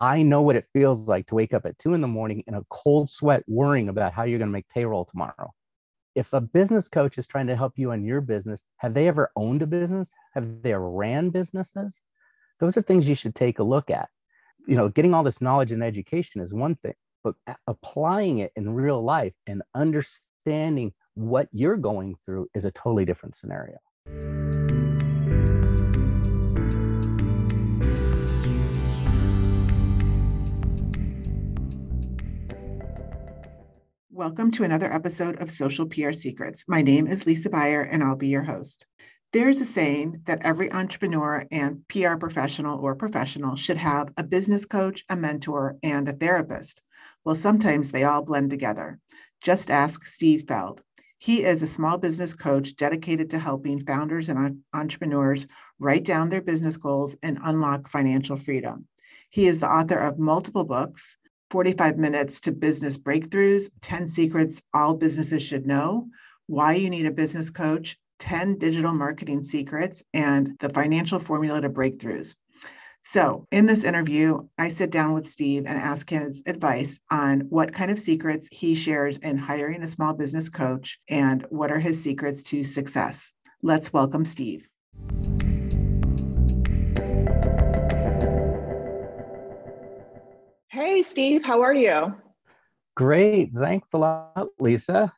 I know what it feels like to wake up at two in the morning in a cold sweat worrying about how you're going to make payroll tomorrow. If a business coach is trying to help you in your business, have they ever owned a business? Have they ran businesses? Those are things you should take a look at. You know, getting all this knowledge and education is one thing, but applying it in real life and understanding what you're going through is a totally different scenario. Welcome to another episode of Social PR Secrets. My name is Lisa Buyer, and I'll be your host. There's a saying that every entrepreneur and PR professional or professional should have a business coach, a mentor, and a therapist. Well, sometimes they all blend together. Just ask Steve Feld. He is a small business coach dedicated to helping founders and entrepreneurs write down their business goals and unlock financial freedom. He is the author of multiple books, 45 minutes to business breakthroughs, 10 secrets all businesses should know, why you need a business coach, 10 digital marketing secrets, and the financial formula to breakthroughs. So, in this interview, I sit down with Steve and ask his advice on what kind of secrets he shares in hiring a small business coach and what are his secrets to success. Let's welcome Steve. Hey, Steve, how are you? Great. Thanks a lot, Lisa.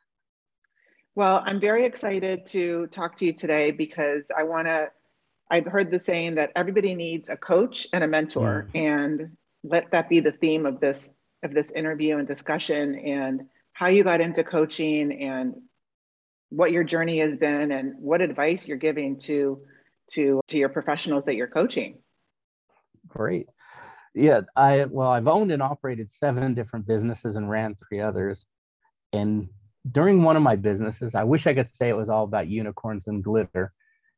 Well, I'm very excited to talk to you today because I want to. I've heard the saying that everybody needs a coach and a mentor, mm. and let that be the theme of this of this interview and discussion, and how you got into coaching, and what your journey has been, and what advice you're giving to to to your professionals that you're coaching. Great yeah i well i've owned and operated seven different businesses and ran three others. And during one of my businesses i wish i could say it was all about unicorns and glitter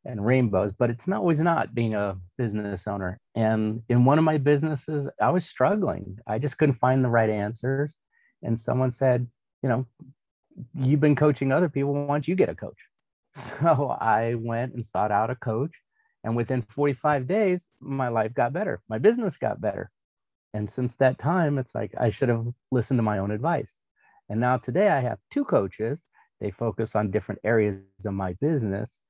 and rainbows but it's not always not being a business owner. And in one of my businesses i was struggling. I just couldn't find the right answers. And someone said you know you've been coaching other people. Why don't you get a coach? So i went and sought out a coach and within 45 days, my life got better. My business got better. And since that time, it's like I should have listened to my own advice. And now today I have two coaches. They focus on different areas of my business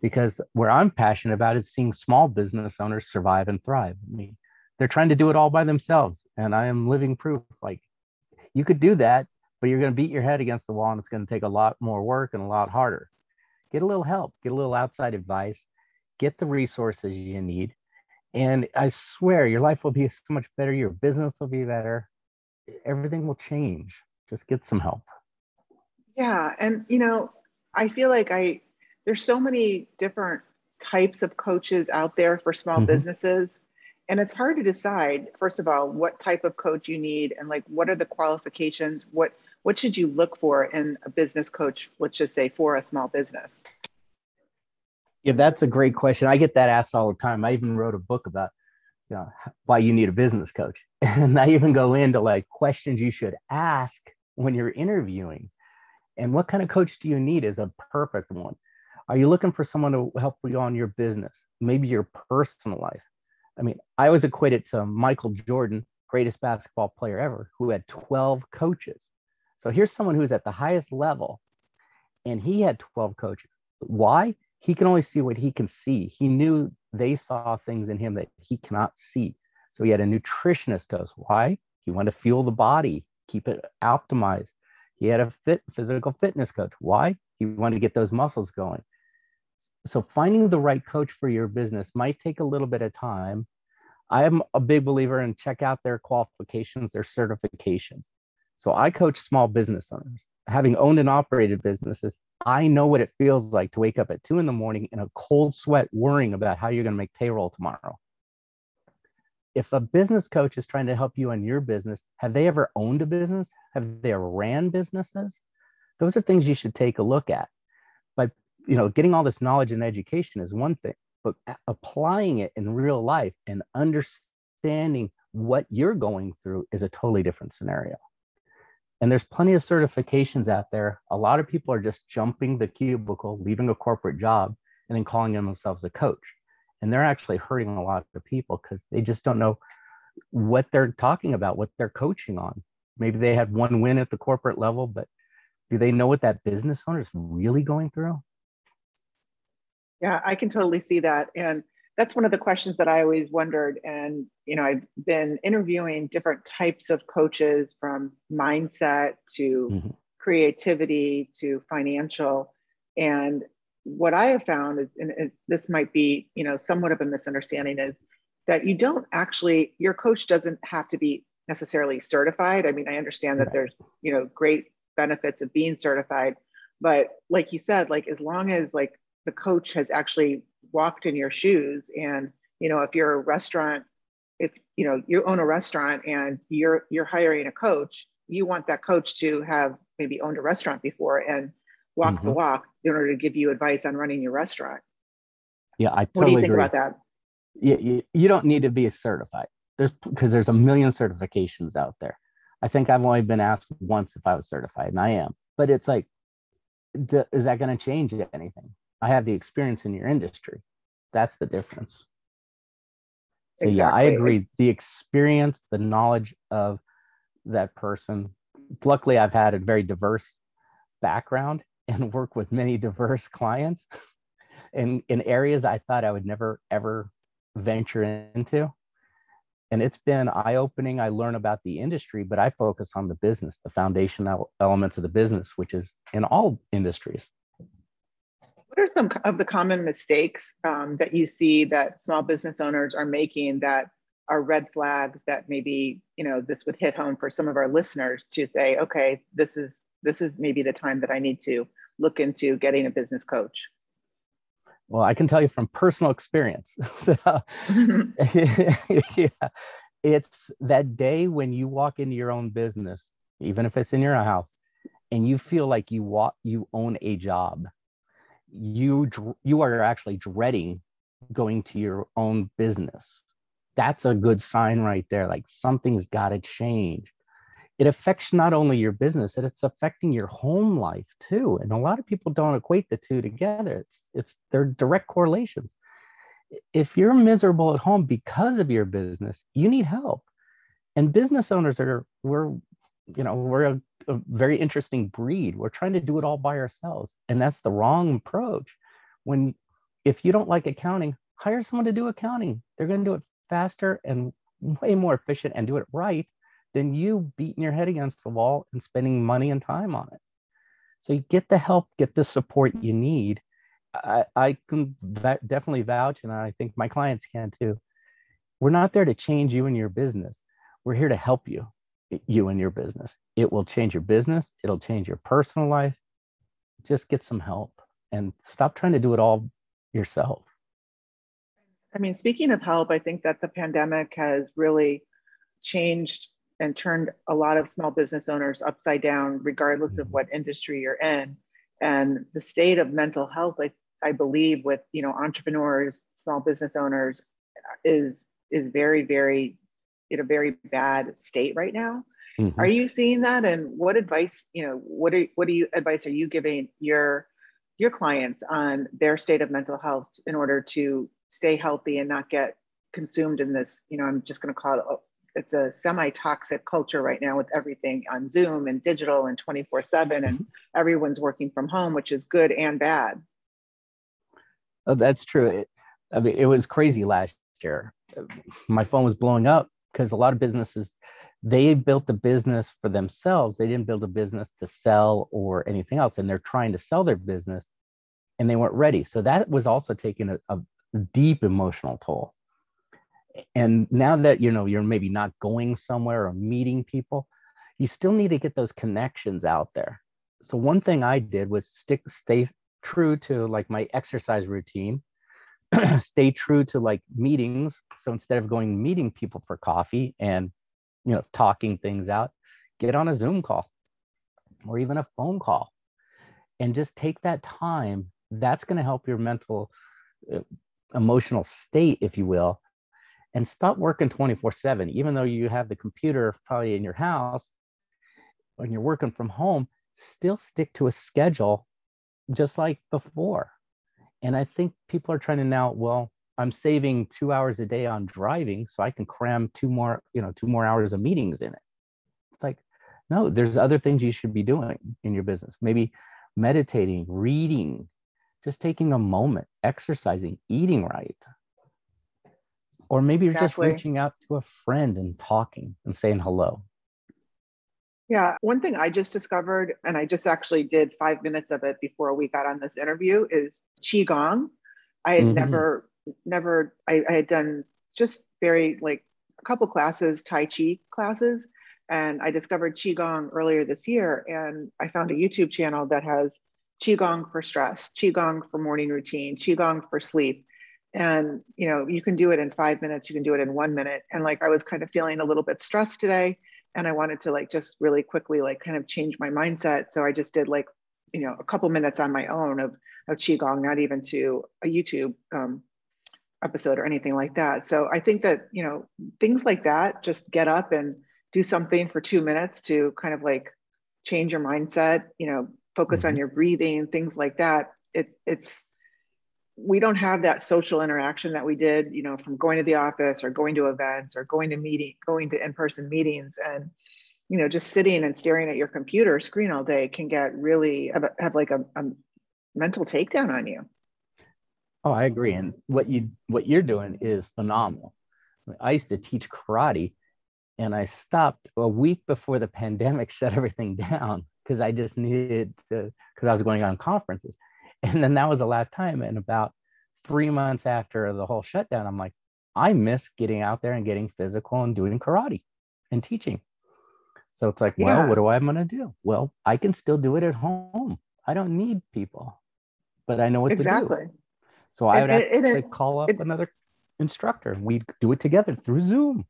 because where I'm passionate about is seeing small business owners survive and thrive. I mean, they're trying to do it all by themselves. And I am living proof like you could do that, but you're going to beat your head against the wall and it's going to take a lot more work and a lot harder. Get a little help, get a little outside advice, get the resources you need. And I swear your life will be so much better. Your business will be better. Everything will change. Just get some help. Yeah. And, you know, I feel like I, there's so many different types of coaches out there for small mm-hmm. businesses. And it's hard to decide, first of all, what type of coach you need and like what are the qualifications? What what should you look for in a business coach, let's just say for a small business? Yeah, that's a great question. I get that asked all the time. I even wrote a book about you know, why you need a business coach. And I even go into like questions you should ask when you're interviewing. And what kind of coach do you need is a perfect one. Are you looking for someone to help you on your business, maybe your personal life? I mean, I always equate it to Michael Jordan, greatest basketball player ever, who had 12 coaches. So here's someone who's at the highest level, and he had 12 coaches. Why? He can only see what he can see. He knew they saw things in him that he cannot see. So he had a nutritionist goes, why? He wanted to fuel the body, keep it optimized. He had a fit physical fitness coach. Why? He wanted to get those muscles going. So finding the right coach for your business might take a little bit of time. I am a big believer in check out their qualifications, their certifications. So I coach small business owners. Having owned and operated businesses, I know what it feels like to wake up at two in the morning in a cold sweat worrying about how you're going to make payroll tomorrow. If a business coach is trying to help you in your business, have they ever owned a business? Have they ever ran businesses? Those are things you should take a look at. By you know, getting all this knowledge and education is one thing, but applying it in real life and understanding what you're going through is a totally different scenario. And there's plenty of certifications out there. A lot of people are just jumping the cubicle, leaving a corporate job, and then calling themselves a coach. And they're actually hurting a lot of people because they just don't know what they're talking about, what they're coaching on. Maybe they had one win at the corporate level, but do they know what that business owner is really going through? Yeah, I can totally see that. And that's one of the questions that I always wondered. And, you know, I've been interviewing different types of coaches from mindset to mm-hmm. creativity to financial. And what I have found is, and this might be, you know, somewhat of a misunderstanding, is that you don't actually, your coach doesn't have to be necessarily certified. I mean, I understand that there's, you know, great benefits of being certified, but like you said, like as long as like the coach has actually walked in your shoes and, you know, if you're a restaurant, if you know you own a restaurant and you're you're hiring a coach, you want that coach to have maybe owned a restaurant before and walk mm-hmm. the walk in order to give you advice on running your restaurant. Yeah, I totally What do you think agree. about that? You, you, you don't need to be certified. There's because there's a million certifications out there. I think I've only been asked once if I was certified, and I am. But it's like, the, is that going to change anything? I have the experience in your industry. That's the difference. So exactly. yeah, I agree. The experience, the knowledge of that person. Luckily, I've had a very diverse background and work with many diverse clients in, in areas I thought I would never ever venture into. And it's been eye opening. I learn about the industry, but I focus on the business, the foundational elements of the business, which is in all industries. What are some of the common mistakes um, that you see that small business owners are making that are red flags that maybe you know this would hit home for some of our listeners to say, okay, this is this is maybe the time that I need to look into getting a business coach? Well, I can tell you from personal experience. yeah, it's that day when you walk into your own business, even if it's in your house, and you feel like you walk, you own a job. You you are actually dreading going to your own business. That's a good sign right there. Like something's got to change it affects not only your business it's affecting your home life too and a lot of people don't equate the two together it's it's they're direct correlations if you're miserable at home because of your business you need help and business owners are we're you know we're a, a very interesting breed we're trying to do it all by ourselves and that's the wrong approach when if you don't like accounting hire someone to do accounting they're going to do it faster and way more efficient and do it right than you beating your head against the wall and spending money and time on it. So you get the help, get the support you need. I, I can definitely vouch, and I think my clients can too. We're not there to change you and your business. We're here to help you, you and your business. It will change your business. It'll change your personal life. Just get some help and stop trying to do it all yourself. I mean, speaking of help, I think that the pandemic has really changed and turned a lot of small business owners upside down, regardless of mm-hmm. what industry you're in. And the state of mental health, I, I believe, with you know entrepreneurs, small business owners, is is very, very in a very bad state right now. Mm-hmm. Are you seeing that? And what advice, you know, what are what do you advice are you giving your your clients on their state of mental health in order to stay healthy and not get consumed in this, you know, I'm just going to call it it's a semi-toxic culture right now with everything on Zoom and digital and 24/7 and mm-hmm. everyone's working from home, which is good and bad. Oh, that's true. It, I mean, it was crazy last year. My phone was blowing up because a lot of businesses they built a business for themselves. They didn't build a business to sell or anything else, and they're trying to sell their business, and they weren't ready. So that was also taking a, a deep emotional toll and now that you know you're maybe not going somewhere or meeting people you still need to get those connections out there so one thing i did was stick stay true to like my exercise routine stay true to like meetings. So instead of going meeting people for coffee and you know talking things out get on a zoom call or even a phone call and just take that time. That's going to help your mental uh, emotional state if you will and stop working 24 7 even though you have the computer probably in your house when you're working from home still stick to a schedule just like before and i think people are trying to now well I'm saving two hours a day on driving so I can cram two more, you know, two more hours of meetings in it. It's like, no, there's other things you should be doing in your business. Maybe meditating, reading, just taking a moment, exercising, eating right. Or maybe you're exactly. just reaching out to a friend and talking and saying hello. Yeah, one thing I just discovered, and I just actually did five minutes of it before we got on this interview, is Qigong. I had mm-hmm. never, never, I, I had done just very like a couple classes, Tai Chi classes, and I discovered Qigong earlier this year. And I found a YouTube channel that has Qigong for stress, Qigong for morning routine, Qigong for sleep. And you know, you can do it in five minutes, you can do it in one minute. And like I was kind of feeling a little bit stressed today. And I wanted to like just really quickly like kind of change my mindset. So I just did like, you know, a couple minutes on my own of of Qigong, not even to a YouTube um, episode or anything like that. So I think that, you know, things like that, just get up and do something for two minutes to kind of like change your mindset, you know, focus mm-hmm. on your breathing, things like that. It, it's, we don't have that social interaction that we did, you know, from going to the office or going to events or going to meeting, going to in-person meetings and, you know, just sitting and staring at your computer screen all day can get really have, have like a, a mental takedown on you. Oh, I agree. And what you what you're doing is phenomenal. I used to teach karate and I stopped a week before the pandemic shut everything down because I just needed to because I was going on conferences. And then that was the last time. And about three months after the whole shutdown, I'm like, I miss getting out there and getting physical and doing karate and teaching. So it's like, well, yeah. what do I going to do? Well, I can still do it at home. I don't need people, but I know what exactly. to do. So I would it, actually it, call up another instructor. and We'd do it together through Zoom.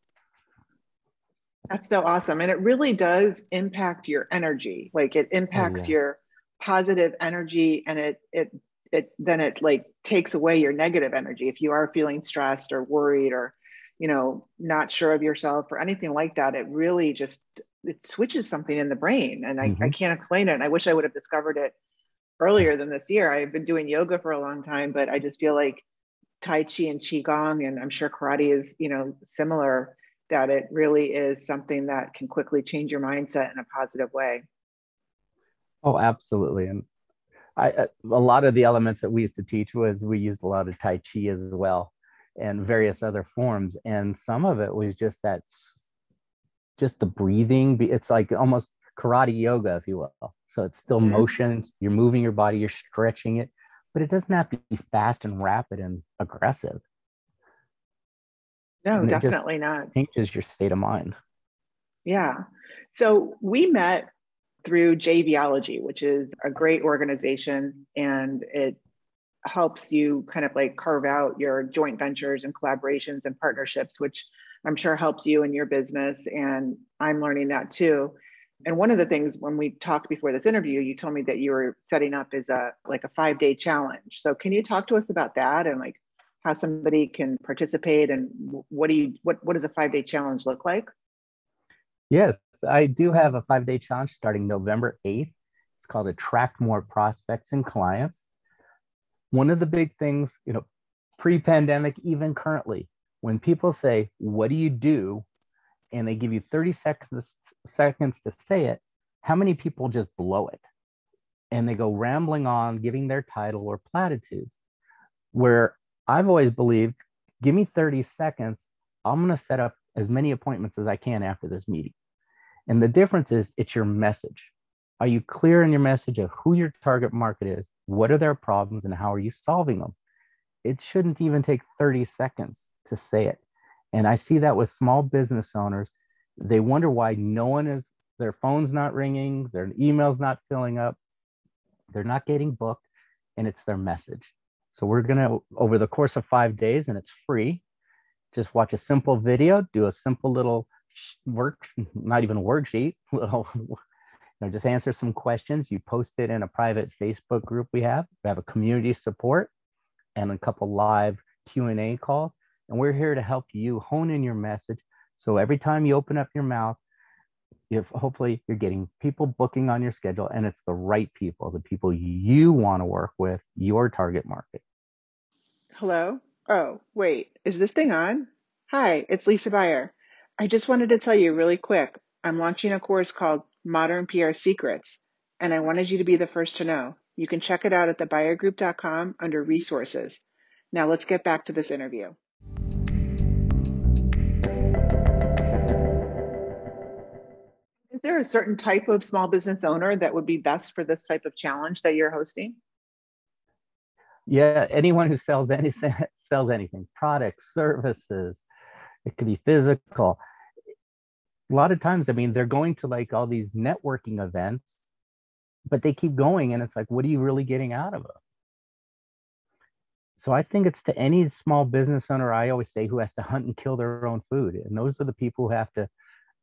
That's so awesome. And it really does impact your energy. Like it oh, impacts oh, yes. your positive energy and it it it then it like takes away your negative energy. If you are feeling stressed or worried or you know not sure of yourself or anything like that, it really just it switches something in the brain. And I, mm-hmm. I can't explain it. And I wish I would have discovered it earlier than this year. I've been doing yoga for a long time, but I just feel like Tai Chi and Qigong, and I'm sure karate is, you know, similar, that it really is something that can quickly change your mindset in a positive way. Oh, absolutely. And I, a lot of the elements that we used to teach was we used a lot of Tai Chi as well and various other forms. And some of it was just that, just the breathing. It's like almost karate yoga, if you will. So it's still mm-hmm. motions, you're moving your body, you're stretching it, but it doesn't have to be fast and rapid and aggressive. No, and definitely not. Changes your state of mind. Yeah. So we met through JVology, which is a great organization and it helps you kind of like carve out your joint ventures and collaborations and partnerships, which I'm sure helps you in your business. And I'm learning that too and one of the things when we talked before this interview you told me that you were setting up as a like a five day challenge so can you talk to us about that and like how somebody can participate and what do you what what does a five day challenge look like yes i do have a five day challenge starting november 8th it's called attract more prospects and clients one of the big things you know pre-pandemic even currently when people say what do you do and they give you 30 seconds seconds to say it, how many people just blow it? And they go rambling on, giving their title or platitudes. Where I've always believed, give me 30 seconds, I'm going to set up as many appointments as I can after this meeting. And the difference is it's your message. Are you clear in your message of who your target market is? What are their problems and how are you solving them? It shouldn't even take 30 seconds to say it. And I see that with small business owners. They wonder why no one is, their phone's not ringing, their email's not filling up, they're not getting booked, and it's their message. So we're going to, over the course of five days, and it's free, just watch a simple video, do a simple little work, not even a worksheet, little, you know, just answer some questions. You post it in a private Facebook group we have. We have a community support and a couple live Q&A calls and we're here to help you hone in your message. So every time you open up your mouth, if hopefully you're getting people booking on your schedule and it's the right people, the people you want to work with, your target market. Hello, Oh, wait, is this thing on? Hi, it's Lisa Buyer. I just wanted to tell you really quick I'm launching a course called Modern PR Secrets, and I wanted you to be the first to know. You can check it out at thebuyergroup.com under resources. Now let's get back to this interview. Is there a certain type of small business owner that would be best for this type of challenge that you're hosting? Yeah, anyone who sells any sells anything, products, services, it could be physical. A lot of times, I mean, they're going to like all these networking events, but they keep going, and it's like, what are you really getting out of it? So I think it's to any small business owner, I always say, who has to hunt and kill their own food. And those are the people who have to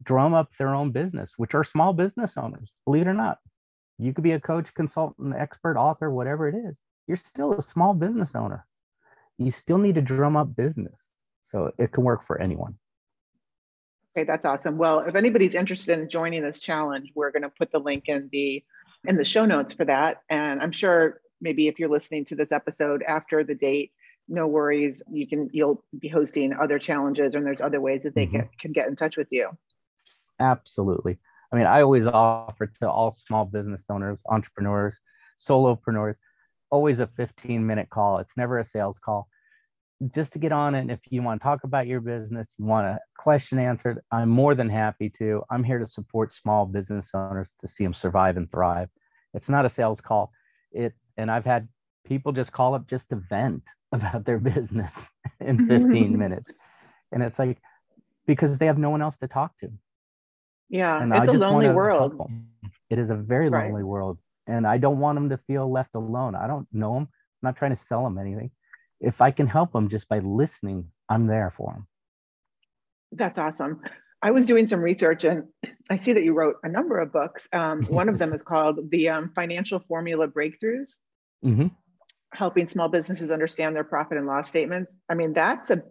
drum up their own business, which are small business owners, believe it or not. You could be a coach, consultant, expert, author, whatever it is. You're still a small business owner. You still need to drum up business. So it can work for anyone. Okay, that's awesome. Well, if anybody's interested in joining this challenge, we're going to put the link in the in the show notes for that. And I'm sure maybe if you're listening to this episode after the date, no worries. You can you'll be hosting other challenges, and there's other ways that they mm-hmm. can, can get in touch with you. Absolutely. I mean, I always offer to all small business owners, entrepreneurs, solopreneurs, always a 15 minute call. It's never a sales call. Just to get on it. If you want to talk about your business, you want a question answered, I'm more than happy to. I'm here to support small business owners to see them survive and thrive. It's not a sales call. It and I've had people just call up just to vent about their business in 15 minutes. And it's like because they have no one else to talk to. Yeah, and it's a lonely world. It is a very right. lonely world. And I don't want them to feel left alone. I don't know them. I'm not trying to sell them anything. If I can help them just by listening, I'm there for them. That's awesome. I was doing some research and I see that you wrote a number of books. Um, one of them is called The um, Financial Formula Breakthroughs, mm-hmm. helping small businesses understand their profit and loss statements. I mean, that's a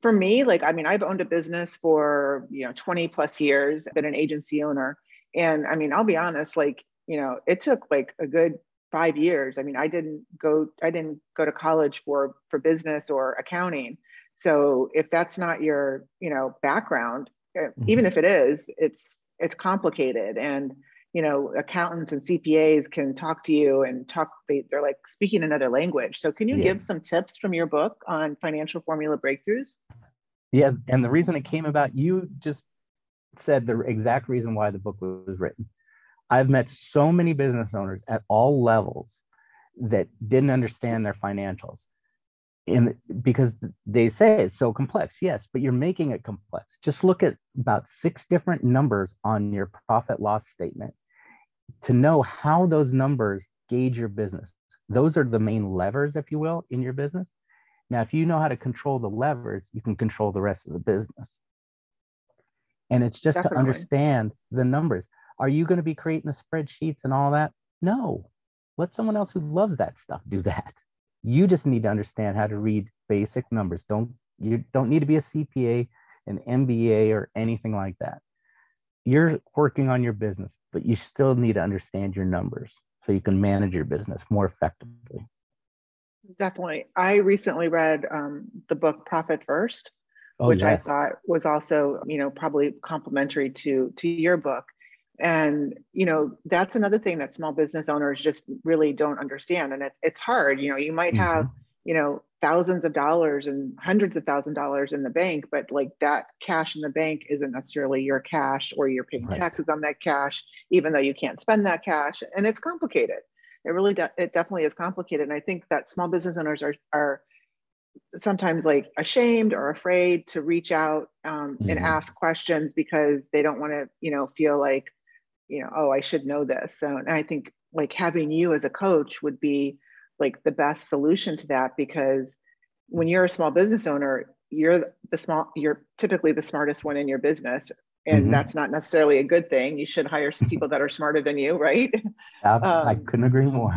for me, like, I mean, I've owned a business for, you know, 20 plus years, been an agency owner. And I mean, I'll be honest, like, you know, it took like a good five years. I mean, I didn't go, I didn't go to college for, for business or accounting. So if that's not your, you know, background, eh, mm-hmm. even if it is, it's, it's complicated. And, you know, accountants and CPAs can talk to you and talk, they, they're like speaking another language. So, can you yes. give some tips from your book on financial formula breakthroughs? Yeah. And the reason it came about, you just said the exact reason why the book was written. I've met so many business owners at all levels that didn't understand their financials. And because they say it's so complex, yes, but you're making it complex. Just look at about six different numbers on your profit loss statement to know how those numbers gauge your business. Those are the main levers, if you will, in your business. Now, if you know how to control the levers, you can control the rest of the business. And it's just Definitely. to understand the numbers. Are you going to be creating the spreadsheets and all that? No. Let someone else who loves that stuff do that. You just need to understand how to read basic numbers. Don't you don't need to be a CPA, an MBA, or anything like that you're working on your business, but you still need to understand your numbers so you can manage your business more effectively. Definitely. I recently read um, the book Profit First, oh, which yes. I thought was also, you know, probably complementary to to your book. And you know, that's another thing that small business owners just really don't understand. And it's it's hard. You know, you might have, mm-hmm. you know, thousands of dollars and hundreds of thousand dollars in the bank but like that cash in the bank isn't necessarily your cash or you're paying right. taxes on that cash even though you can't spend that cash and it's complicated it really de- it definitely is complicated and i think that small business owners are are sometimes like ashamed or afraid to reach out um, mm-hmm. and ask questions because they don't want to you know feel like you know oh i should know this. So and i think like having you as a coach would be like the best solution to that because when you're a small business owner you're the small you're typically the smartest one in your business and mm-hmm. that's not necessarily a good thing. You should hire some people that are smarter than you right? Um, i couldn't agree more.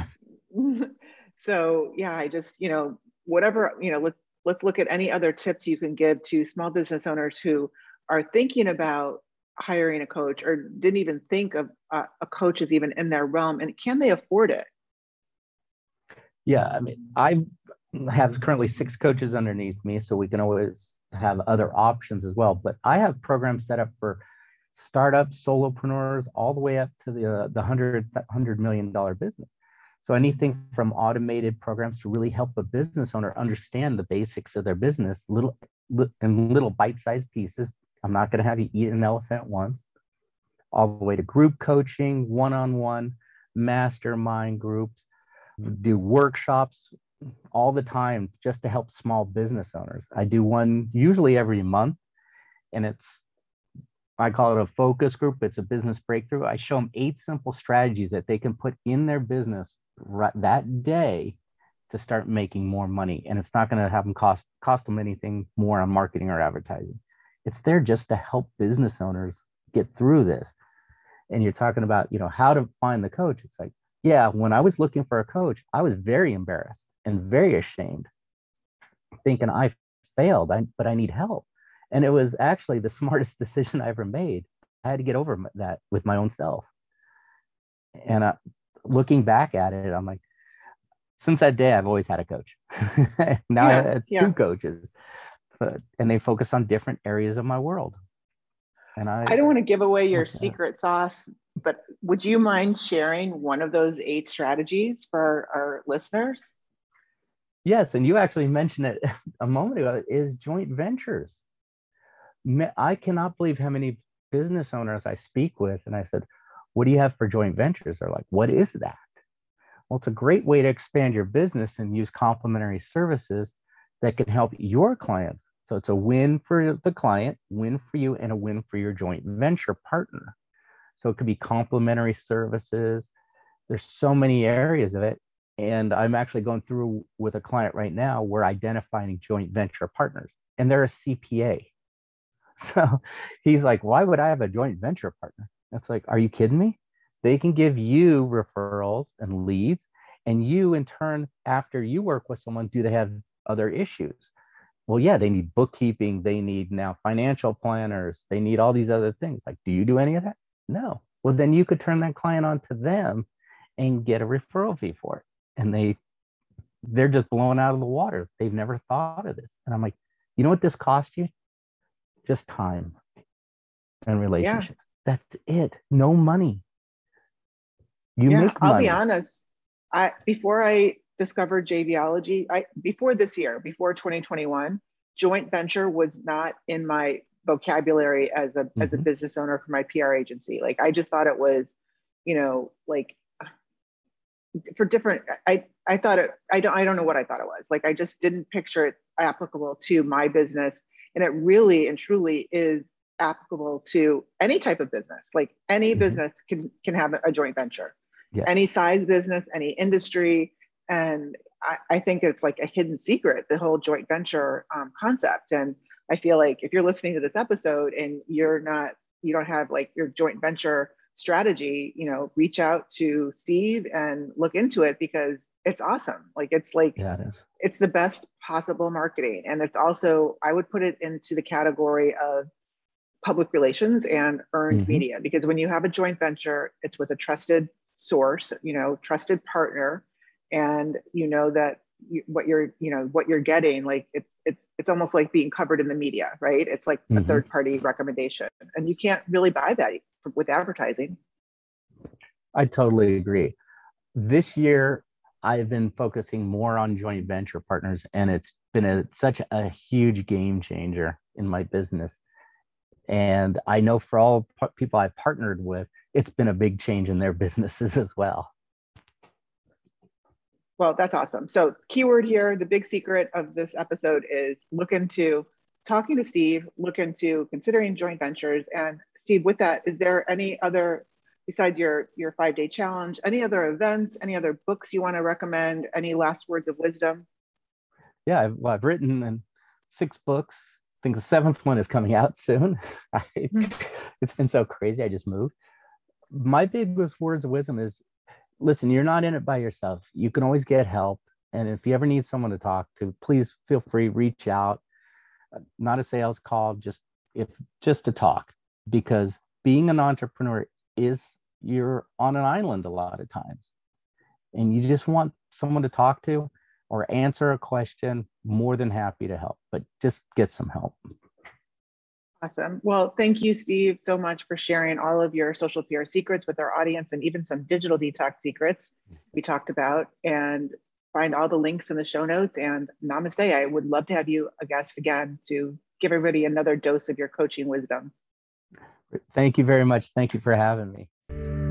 So yeah i just you know whatever you know let's let's look at any other tips you can give to small business owners who are thinking about hiring a coach or didn't even think of uh, a coach is even in their realm and can they afford it yeah i mean i have currently six coaches underneath me, so we can always have other options as well. But I have programs set up for startups, solopreneurs, all the way up to the uh, the hundred hundred million dollar business. So anything from automated programs to really help a business owner understand the basics of their business, little in little bite-sized pieces. I'm not going to have you eat an elephant once. All the way to group coaching, one-on-one, mastermind groups, mm-hmm. do workshops all the time just to help small business owners. I do one usually every month, and it's I call it a focus group. It's a business breakthrough. I show them eight simple strategies that they can put in their business right that day to start making more money. And it's not going to have them cost cost them anything more on marketing or advertising. It's there just to help business owners get through this. And you're talking about, you know, how to find the coach. It's like, yeah, when I was looking for a coach, I was very embarrassed and very ashamed, thinking I failed, I, but I need help. And it was actually the smartest decision I ever made. I had to get over that with my own self. And uh, looking back at it, I'm like, since that day, I've always had a coach. now yeah, I have yeah. two coaches, but, and they focus on different areas of my world. And I, I don't want to give away your secret sauce, but would you mind sharing one of those eight strategies for our listeners? Yes, and you actually mentioned it a moment ago. Is joint ventures. I cannot believe how many business owners I speak with, and I said, "What do you have for joint ventures?" They're like, "What is that?" Well, it's a great way to expand your business and use complementary services that can help your clients. So it's a win for the client, win for you, and a win for your joint venture partner. So it could be complementary services. There's so many areas of it. And I'm actually going through with a client right now, we're identifying joint venture partners, and they're a CPA. So he's like, why would I have a joint venture partner? That's like, are you kidding me? They can give you referrals and leads. And you, in turn, after you work with someone, do they have other issues? Well, yeah, they need bookkeeping. They need now financial planners. They need all these other things. Like, do you do any of that? No. Well, then you could turn that client on to them and get a referral fee for it. And they, they're just blown out of the water. They've never thought of this. And I'm like, you know what this cost you? Just time and relationship. Yeah. That's it. No money. You yeah, make money. I'll be honest. I before I discovered JVology, I before this year, before 2021, joint venture was not in my vocabulary as a mm-hmm. as a mm-hmm. business owner for my PR agency. Like I just thought it was, you know, like for different I I thought it I don't I don't know what I thought it was. Like I just didn't picture it applicable to my business and it really and truly is applicable to any type of business. Like any mm-hmm. business can can have a joint venture yes. any size business, any industry. And I, I, think it's like a hidden secret, the whole joint venture um, concept. And I feel like if you're listening to this episode and you're not, you don't have like your joint venture strategy, you know, reach out to Steve and look into it because it's awesome. Like it's like yeah, it is. it's the best possible marketing. And it's also, I would put it into the category of public relations and earned mm-hmm. media because when you have a joint venture, it's with a trusted source, you know, trusted partner, and you know that you, what you're, you know, what you're getting, like it's it's it's almost like being covered in the media, right? It's like mm-hmm. a third party recommendation, and you can't really buy that with advertising. I totally agree. This year, I've been focusing more on joint venture partners, and it's been a, such a huge game changer in my business. And I know for all people I've partnered with, it's been a big change in their businesses as well. Well, that's awesome. So, keyword here the big secret of this episode is look into talking to Steve, look into considering joint ventures. And, Steve, with that, is there any other, besides your, your five day challenge, any other events, any other books you want to recommend? Any last words of wisdom? Yeah, I've, well, I've written six books. I think the seventh one is coming out soon. I, hmm. it's been so crazy. I just moved my biggest words of wisdom is listen, you're not in it by yourself. You can always get help. And if you ever need someone to talk to, please feel free, reach out. Uh, not a sales call, just if just to talk. Because being an entrepreneur is you're on an island a lot of times. And you just want someone to talk to. or answer a question, more than happy to help, but just get some help. Awesome. Well, thank you, Steve, so much for sharing all of your social PR secrets with our audience and even some digital detox secrets we talked about. And find all the links in the show notes. And namaste. I would love to have you a guest again to give everybody another dose of your coaching wisdom. Thank you very much. Thank you for having me.